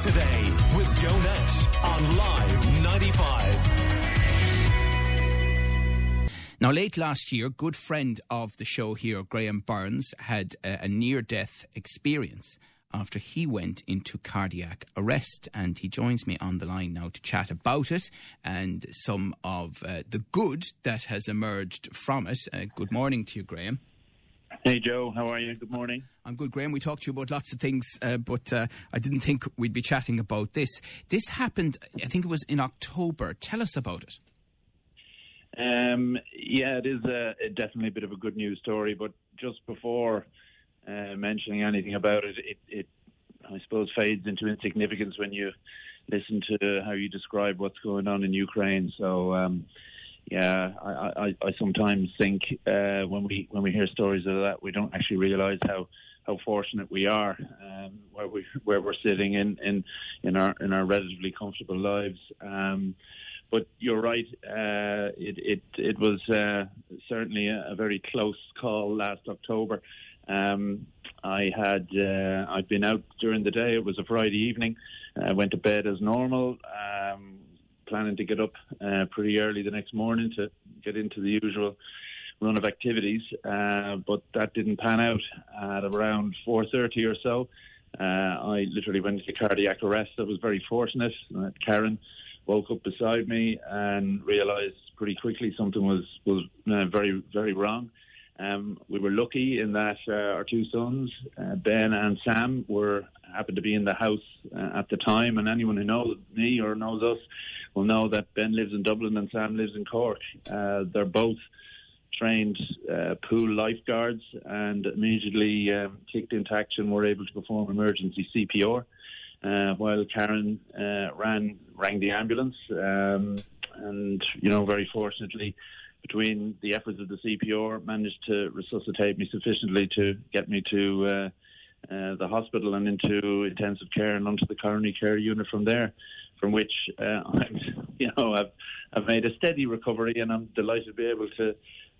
Today with Joe Nash on Live 95. Now, late last year, good friend of the show here, Graham Burns, had a, a near death experience after he went into cardiac arrest. And he joins me on the line now to chat about it and some of uh, the good that has emerged from it. Uh, good morning to you, Graham. Hey, Joe. How are you? Good morning. I'm good, Graham. We talked to you about lots of things, uh, but uh, I didn't think we'd be chatting about this. This happened, I think it was in October. Tell us about it. Um, yeah, it is a, a definitely a bit of a good news story, but just before uh, mentioning anything about it, it, it, I suppose, fades into insignificance when you listen to how you describe what's going on in Ukraine. So, um, yeah, I, I, I sometimes think uh, when we when we hear stories of that, we don't actually realise how how fortunate we are um, where we where we're sitting in, in in our in our relatively comfortable lives. Um, but you're right. Uh, it it it was uh, certainly a, a, very close call last October. Um, I had uh, I'd been out during the day. It was a Friday evening. I went to bed as normal. Um, planning to get up uh, pretty early the next morning to get into the usual run of activities, uh, but that didn't pan out. At around 4:30 or so, uh, I literally went into cardiac arrest. I was very fortunate. Karen woke up beside me and realised pretty quickly something was was uh, very very wrong. Um, we were lucky in that uh, our two sons, uh, Ben and Sam, were happened to be in the house uh, at the time. And anyone who knows me or knows us will know that Ben lives in Dublin and Sam lives in Cork. Uh, they're both trained uh, pool lifeguards and immediately um, kicked into action. Were able to perform emergency CPR. Uh, while Karen ran rang the ambulance, um, and you know very fortunately between the efforts of the CPR, managed to resuscitate me sufficiently to get me to uh, uh, the hospital and into intensive care and onto the coronary care unit from there. From which uh, I'm, you know, I've I've made a steady recovery, and I'm delighted to be able to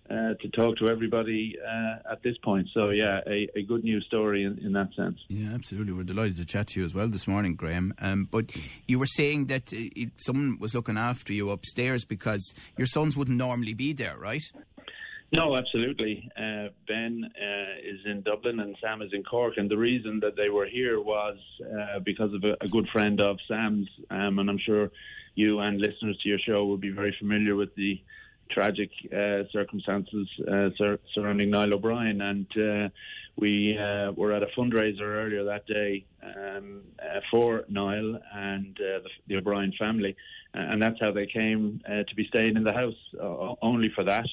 uh, to talk to everybody uh, at this point. So, yeah, a, a good news story in, in, that sense. Yeah, absolutely. We're delighted to chat to you as well this morning, Graham. Um, but you were saying that uh, it, someone was looking after you upstairs because your sons wouldn't normally be there, right? No, absolutely. Uh, ben uh, is in Dublin and Sam is in Cork, and the reason that they were here was uh, because of a, a, good friend of Sam's, um, and I'm sure you and listeners to your show will be very familiar with the tragic uh, circumstances uh, sur- surrounding Niall O'Brien. And uh, we were at a fundraiser earlier that day um, for Niall and the, the, O'Brien family. and that's how they came to be staying in the house, only for that.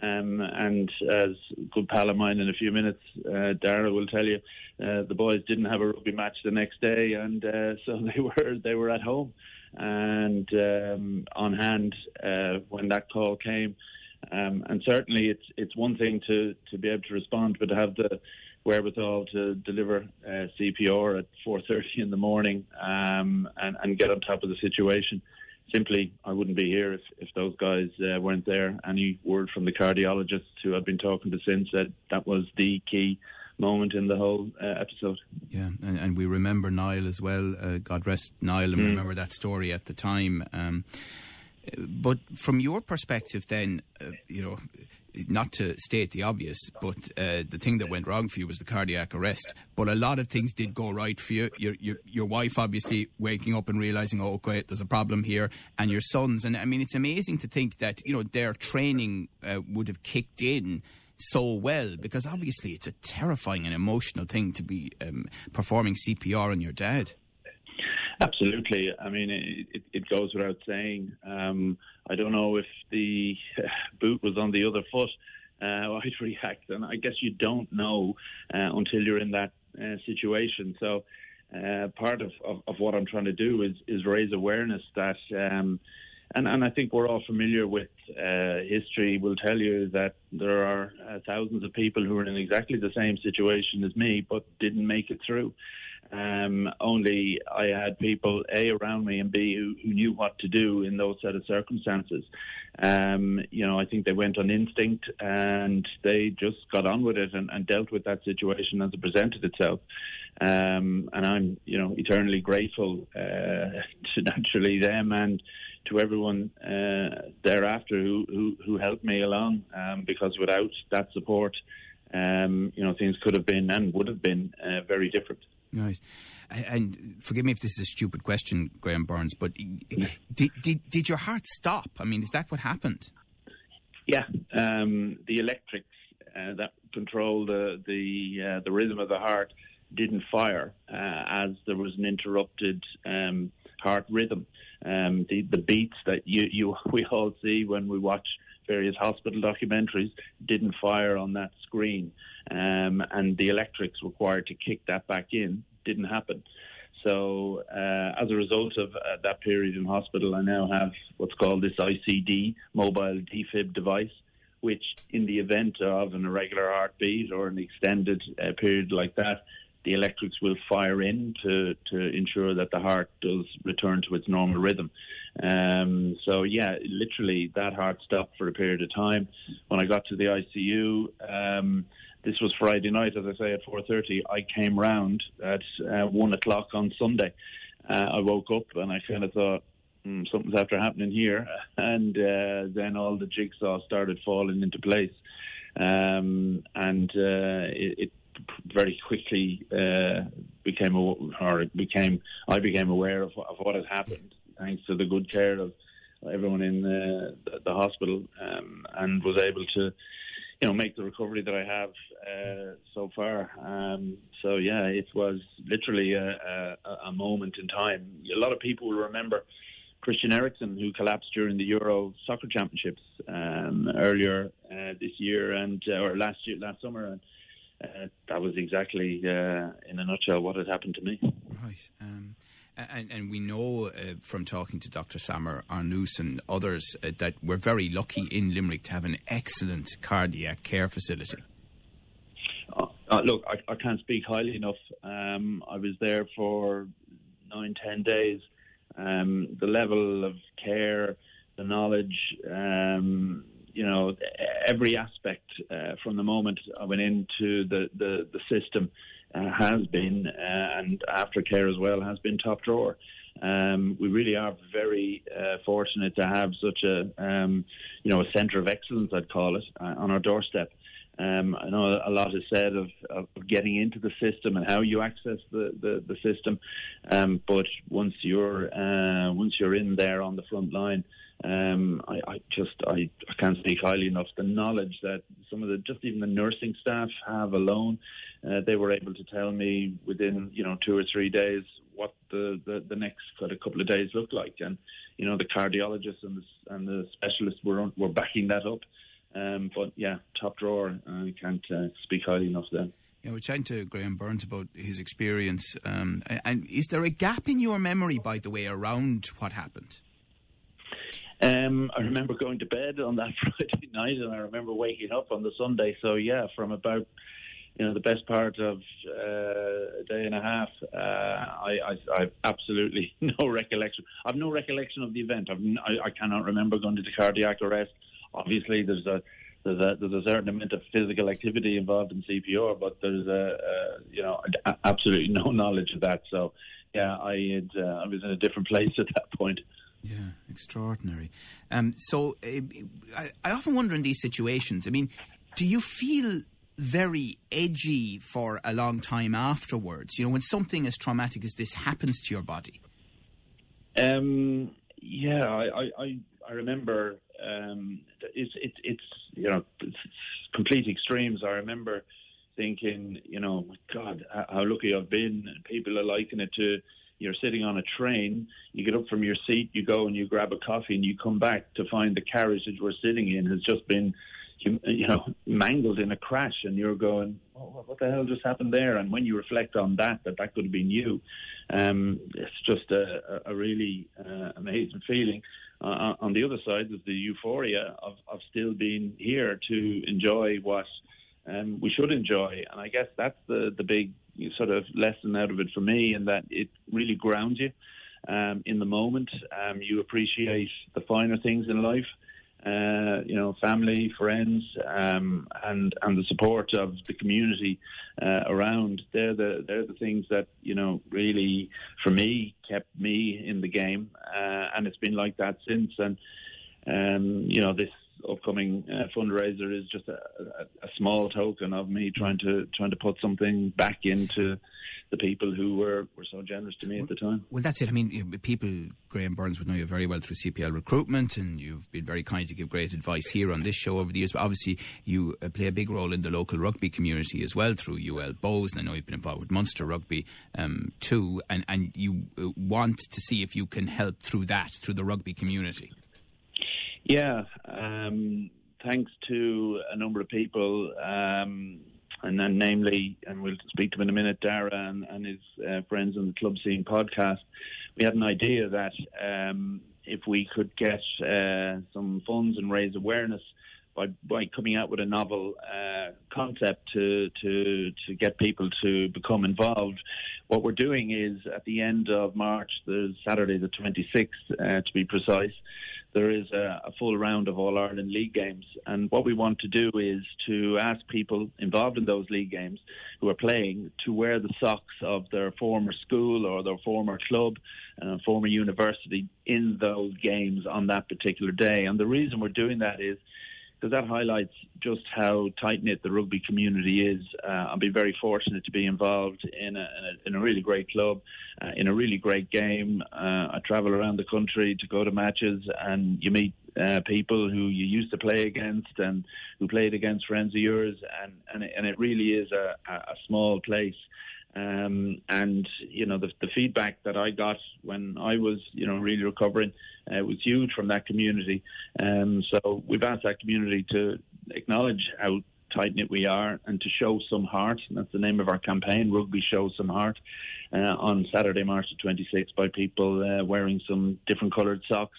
Um, and as good pal of mine in a few minutes, uh, Dara will tell you, uh, the boys didn't have a rugby match the next day, and uh, so they were they were at home and um, on hand uh, when that call came. Um, and certainly, it's it's one thing to, to be able to respond, but to have the wherewithal to deliver uh, CPR at 4:30 in the morning um, and, and get on top of the situation. Simply, I wouldn't be here if, if those guys uh, weren't there. Any word from the cardiologists who I've been talking to since said that was the key moment in the whole uh, episode. Yeah, and, and, we remember Niall as well. Uh, God rest Niall, and mm. remember that story at the time. Um, but from your perspective, then, uh, you know, not to state the obvious, but uh, the thing that went wrong for you was the cardiac arrest. But a lot of things did go right for you. Your, your, your wife, obviously, waking up and realizing, oh, okay, there's a problem here, and your sons. And I mean, it's amazing to think that you know their training uh, would have kicked in so well because obviously it's a terrifying and emotional thing to be um, performing CPR on your dad. Absolutely. I mean, it, it goes without saying. Um, I don't know if the boot was on the other foot, uh, I'd react. And I guess you don't know uh, until you're in that uh, situation. So, uh, part of, of, of, what I'm trying to do is, is raise awareness that um, and, and I think we're all familiar with uh, history. Will tell you that there are uh, thousands of people who are in exactly the same situation as me, but didn't make it through. Um, only I had people A around me and B who, who knew what to do in those set of circumstances. Um, you know, I think they went on instinct and they just got on with it and, and dealt with that situation as it presented itself. Um, and I'm, you know, eternally grateful uh, to naturally them and to everyone uh, thereafter who, who, who helped me along. Um, because without that support, um, you know, things could have been and would have been uh, very different. Right. And forgive me if this is a stupid question, Graham Burns, but did, did, did your heart stop? I mean, is that what happened? Yeah. Um, the electrics uh, that control the, the, uh, the rhythm of the heart didn't fire uh, as there was an interrupted um, heart rhythm. Um, the, the beats that you, you we all see when we watch various hospital documentaries didn't fire on that screen, um, and the electrics required to kick that back in didn't happen. So, uh, as a result of uh, that period in hospital, I now have what's called this ICD, mobile defib device, which, in the event of an irregular heartbeat or an extended uh, period like that, the electrics will fire in to, to ensure that the heart does return to its normal rhythm. Um, so yeah, literally that heart stopped for a period of time. When I got to the ICU, um, this was Friday night, as I say, at 4.30. I came round at uh, 1 o'clock on Sunday. Uh, I woke up and I kind of thought, mm, something's after happening here. And uh, then all the jigsaw started falling into place. Um, and uh, it, it, very quickly uh, became, or became, I became aware of, of what had happened, thanks to the good care of everyone in the, the, hospital, um, and was able to you know, make the recovery that I have uh, so far. Um, so yeah, it was literally a, a, a, moment in time. A lot of people will remember Christian Eriksen, who collapsed during the Euro Soccer Championships um, earlier uh, this year and uh, or last year, last summer, and uh, that was exactly, uh, in a nutshell, what had happened to me. Right. Um and, and we know uh, from talking to Dr. Samer Arnous and others uh, that we're very lucky in Limerick to have an excellent cardiac care facility. Uh, uh look, I, I, can't speak highly enough. Um, I was there for nine, ten days. Um, the level of care, the knowledge, um, you know, every aspect uh, from the moment I went into the, the, the system uh, has been, uh, and aftercare as well, has been top drawer. Um, we really are very uh, fortunate to have such a, um, you know, a centre of excellence, I'd call it, uh, on our doorstep. Um, I know a lot is said of, of, getting into the system and how you access the, the, the system, um, but once you're uh, once you're in there on the front line, um, I, I, just I, I, can't speak highly enough. The knowledge that some of the just even the nursing staff have alone, uh, they were able to tell me within you know two or three days what the, the, the next kind of couple of days looked like, and you know the cardiologists and the, and the specialists were were backing that up. Um, but yeah, top drawer. I can't uh, speak highly enough then. Yeah, we're chatting to Graham Burns about his experience. Um, and is there a gap in your memory, by the way, around what happened? Um, I remember going to bed on that Friday night, and I remember waking up on the Sunday. So yeah, from about you know the best part of uh, a day and a half, uh, I, I, I've absolutely no recollection. I've no recollection of the event. I've, I, I cannot remember going to the cardiac arrest. Obviously, there's a there's a, there's a certain amount of physical activity involved in CPR, but there's a, a you know absolutely no knowledge of that. So yeah, I had, uh, I was in a different place at that point. Yeah, extraordinary. Um, so uh, I, I often wonder in these situations. I mean, do you feel very edgy for a long time afterwards? You know, when something as traumatic as this happens to your body. Um, yeah, I, I, I remember um, it's, it's, it's, you know, it's complete extremes. I remember thinking, you know, my God, how lucky I've been. People are liking it to you're sitting on a train, you get up from your seat, you go and you grab a coffee, and you come back to find the carriage that we're sitting in has just been, you know, mangled in a crash, and you're going, oh, what the hell just happened there? And when you reflect on that, that that could have been you, um, it's just a, a really uh, amazing feeling. Uh, on the other side, is the euphoria of, of still being here to enjoy what um, we should enjoy, and I guess that's the the big sort of lesson out of it for me, in that it really grounds you um, in the moment. Um, you appreciate the finer things in life. Uh, you know, family, friends, um, and and the support of the community uh, around. They're the they're the things that you know really, for me, kept me in the game, uh, and it's been like that since. And um, you know, this upcoming uh, fundraiser is just a, a, a, small token of me trying to trying to put something back into the people who were, were so generous to me well, at the time. Well, that's it. I mean, people, Graham Burns would know you very well through CPL recruitment, and you've been very kind to give great advice here on this show over the years. But obviously, you uh, play a big role in the local rugby community as well through UL Bohs, and I know you've been involved with Munster Rugby um, too, and, and you uh, want to see if you can help through that, through the rugby community. Yeah, um, thanks to a number of people, um, and then namely, and we'll speak to him in a minute, Dara and, and his uh, friends on the Club Scene podcast. We had an idea that um, if we could get uh, some funds and raise awareness by, by coming out with a novel uh, concept to, to to get people to become involved. What we're doing is at the end of March, the Saturday the 26th, uh, to be precise there is a, a, full round of All Ireland League games. And what we want to do is to ask people involved in those league games who are playing to wear the socks of their former school or their former club, uh, former university in those games on that particular day. And the reason we're doing that is because that highlights just how tight knit the rugby community is. Uh, I've been very fortunate to be involved in a, in a, in a really great club, uh, in a really great game. Uh, I travel around the country to go to matches, and you meet uh, people who you used to play against and who played against friends of yours, and and it, and it really is a, a small place. Um, and you know the, the, feedback that I got when I was you know really recovering uh, was huge from that community. Um, so we've asked that community to acknowledge how tight knit we are and to show some heart. And that's the name of our campaign, Rugby Show Some Heart, uh, on Saturday, March the 26th, by people uh, wearing some different coloured socks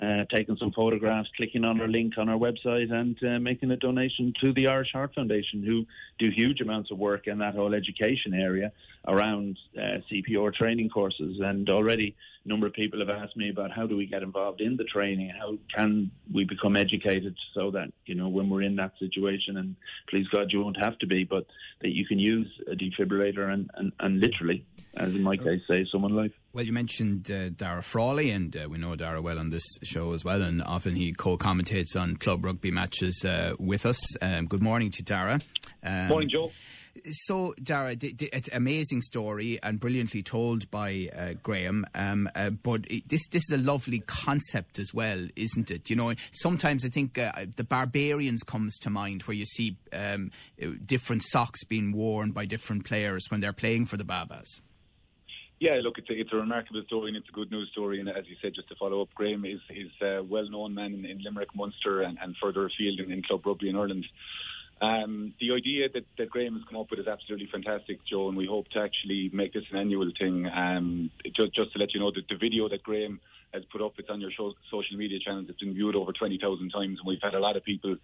uh, taking some photographs, clicking on our link on our website, and uh, making a donation to the Irish Heart Foundation, who do huge amounts of work in that whole education area around uh, CPR training courses. And already a number of people have asked me about how do we get involved in the training, how can we become educated so that, you know, when we're in that situation, and please God, you won't have to be, but that you can use a defibrillator and, and, and literally, as in my case, save someone's life. Well, you mentioned uh, Dara Frawley, and uh, we know Dara well on this show as well, and often he co-commentates on club rugby matches uh, with us. Um, good morning to Dara. Um, morning, Joe. So, Dara, it's an amazing story and brilliantly told by uh, Graham. Um, uh, but this this is a lovely concept as well, isn't it? You know, sometimes I think uh, the Barbarians comes to mind, where you see um, different socks being worn by different players when they're playing for the Baa-Baas. Yeah, look, it's a, it's a remarkable story and it's a good news story. And as you said, just to follow up, Graham is is a well-known man in, in Limerick, Munster, and, and further afield in, in club rugby in Ireland. Um, the idea that, that Graham has come up with is absolutely fantastic, Joe, and we hope to actually make this an annual thing. Um, just, just to let you know that the video that Graham has put up, it's on your show, social media channels. It's been viewed over 20,000 times, and we've had a lot of people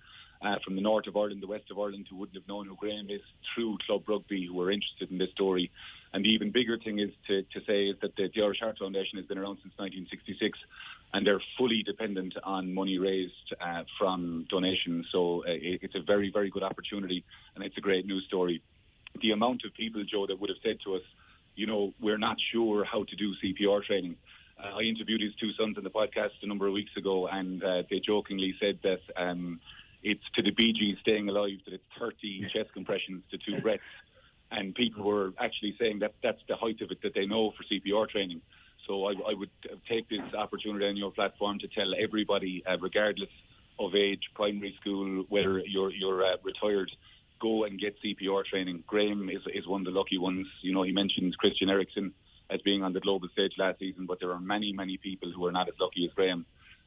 uh, from the north of Ireland, the west of Ireland, who wouldn't have known who Graham is through club rugby, who are interested in this story. And the even bigger thing is to, to say is that the, the Irish Heart Foundation has been around since 1966, and they're fully dependent on money raised uh, from donations. So uh, it's a very, very good opportunity, and it's a great news story. The amount of people, Joe, that would have said to us, you know, we're not sure how to do CPR training. Uh, I interviewed his two sons in the podcast a number of weeks ago, and uh, they jokingly said that um, it's to the Bee Gees staying alive that it's 30 chest compressions to two breaths and people were actually saying that that's the height of it that they know for CPR training. So I, I would take this opportunity on your platform to tell everybody, uh, regardless of age, primary school, whether you're you're uh, retired, go and get CPR training. Graham is is one of the lucky ones. You know, he mentioned Christian Eriksen as being on the global stage last season, but there are many many people who are not as lucky as Graham.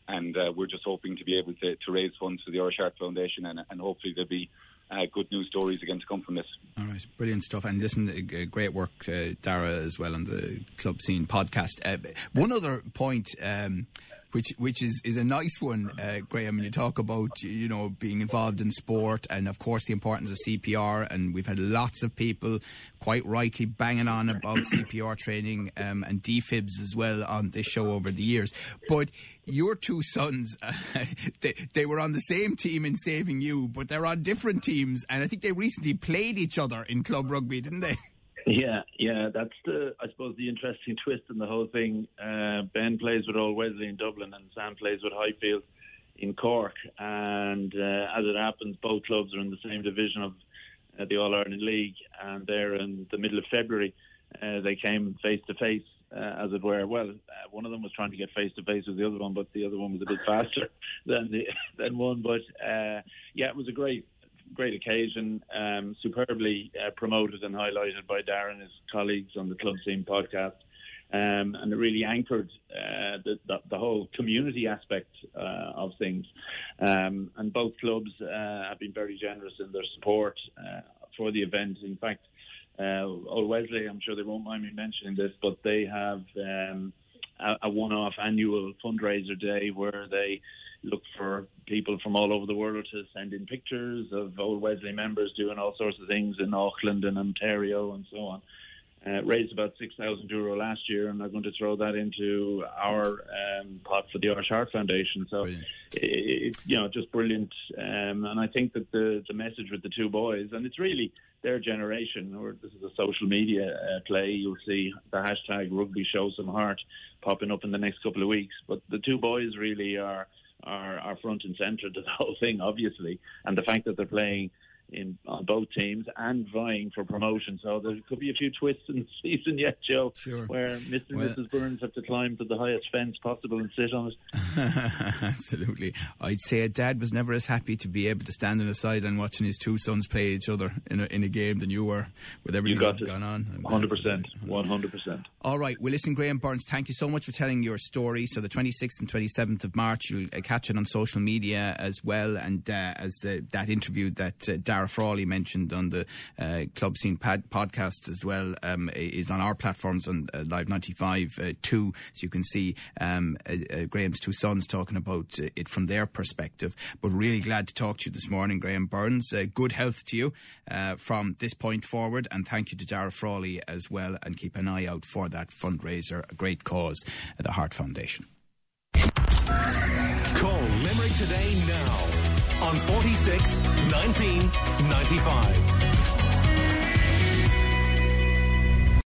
And uh, we're just hoping to be able to, to raise funds for the Irish Heart Foundation, and, and hopefully there'll be uh, good news stories again to come from this. All right, brilliant stuff. And listen, uh, great work, uh, Dara, as well on the Club Scene podcast. Uh, one other point. Um, which which is, is a nice one, uh, Graham. You talk about you know being involved in sport, and of course the importance of CPR. And we've had lots of people quite rightly banging on about CPR training um, and defibs as well on this show over the years. But your two sons, uh, they, they were on the same team in saving you, but they're on different teams, and I think they recently played each other in club rugby, didn't they? Yeah, yeah, that's the I suppose the interesting twist in the whole thing. Uh, ben plays with Old Wesley in Dublin, and Sam plays with Highfield in Cork. And uh, as it happens, both clubs are in the same division of uh, the All Ireland League, and they're in the middle of February. Uh, they came face to face, as it were. Well, uh, one of them was trying to get face to face with the other one, but the other one was a bit faster than the than one. But uh, yeah, it was a great great occasion, um, superbly uh, promoted and highlighted by Dara and his colleagues on the Club Scene podcast. Um, and it really anchored uh, the, the, the, whole community aspect uh, of things. Um, and both clubs uh, have been very generous in their support uh, for the event. In fact, uh, Old Wesley, I'm sure they won't mind me mentioning this, but they have um, a, a one-off annual fundraiser day where they look for people from all over the world to send in pictures of old Wesley members doing all sorts of things in Auckland and Ontario and so on. Uh, raised about 6,000 euro last year, and I'm going to throw that into our um, pot for the Irish Heart Foundation. So, it, it, you know, just brilliant. Um, and I think that the, the message with the two boys, and it's really their generation, or this is a social media uh, play, you'll see the hashtag rugby show some heart popping up in the next couple of weeks. But the two boys really are are, are front and centre to the whole thing, obviously, and the fact that they're playing in on both teams and vying for promotion. So there could be a few twists in the season yet, Joe, sure. where Mr. and Mrs. Burns have to climb to the highest fence possible and sit on it. Absolutely. I'd say a dad was never as happy to be able to stand on the sideline watching his two sons play each other in a, in a game than you were with everything that's gone on. 100%. 100%. All right. Well, listen, Graham Burns, thank you so much for telling your story. So the 26th and 27th of March, you'll uh, catch it on social media as well. And uh, as uh, that interview that uh, Dara Frawley mentioned on the uh, Club Scene pad- podcast as well um, is on our platforms on uh, Live 95 uh, 2. So you can see um, uh, uh, Graham's two sons talking about uh, it from their perspective. But really glad to talk to you this morning, Graham Burns. good health to you from this point forward. And thank you to Dara Frawley as well. And keep an eye out for that fundraiser, a great cause, the Heart Foundation. Call Limerick today now on 46 19 95.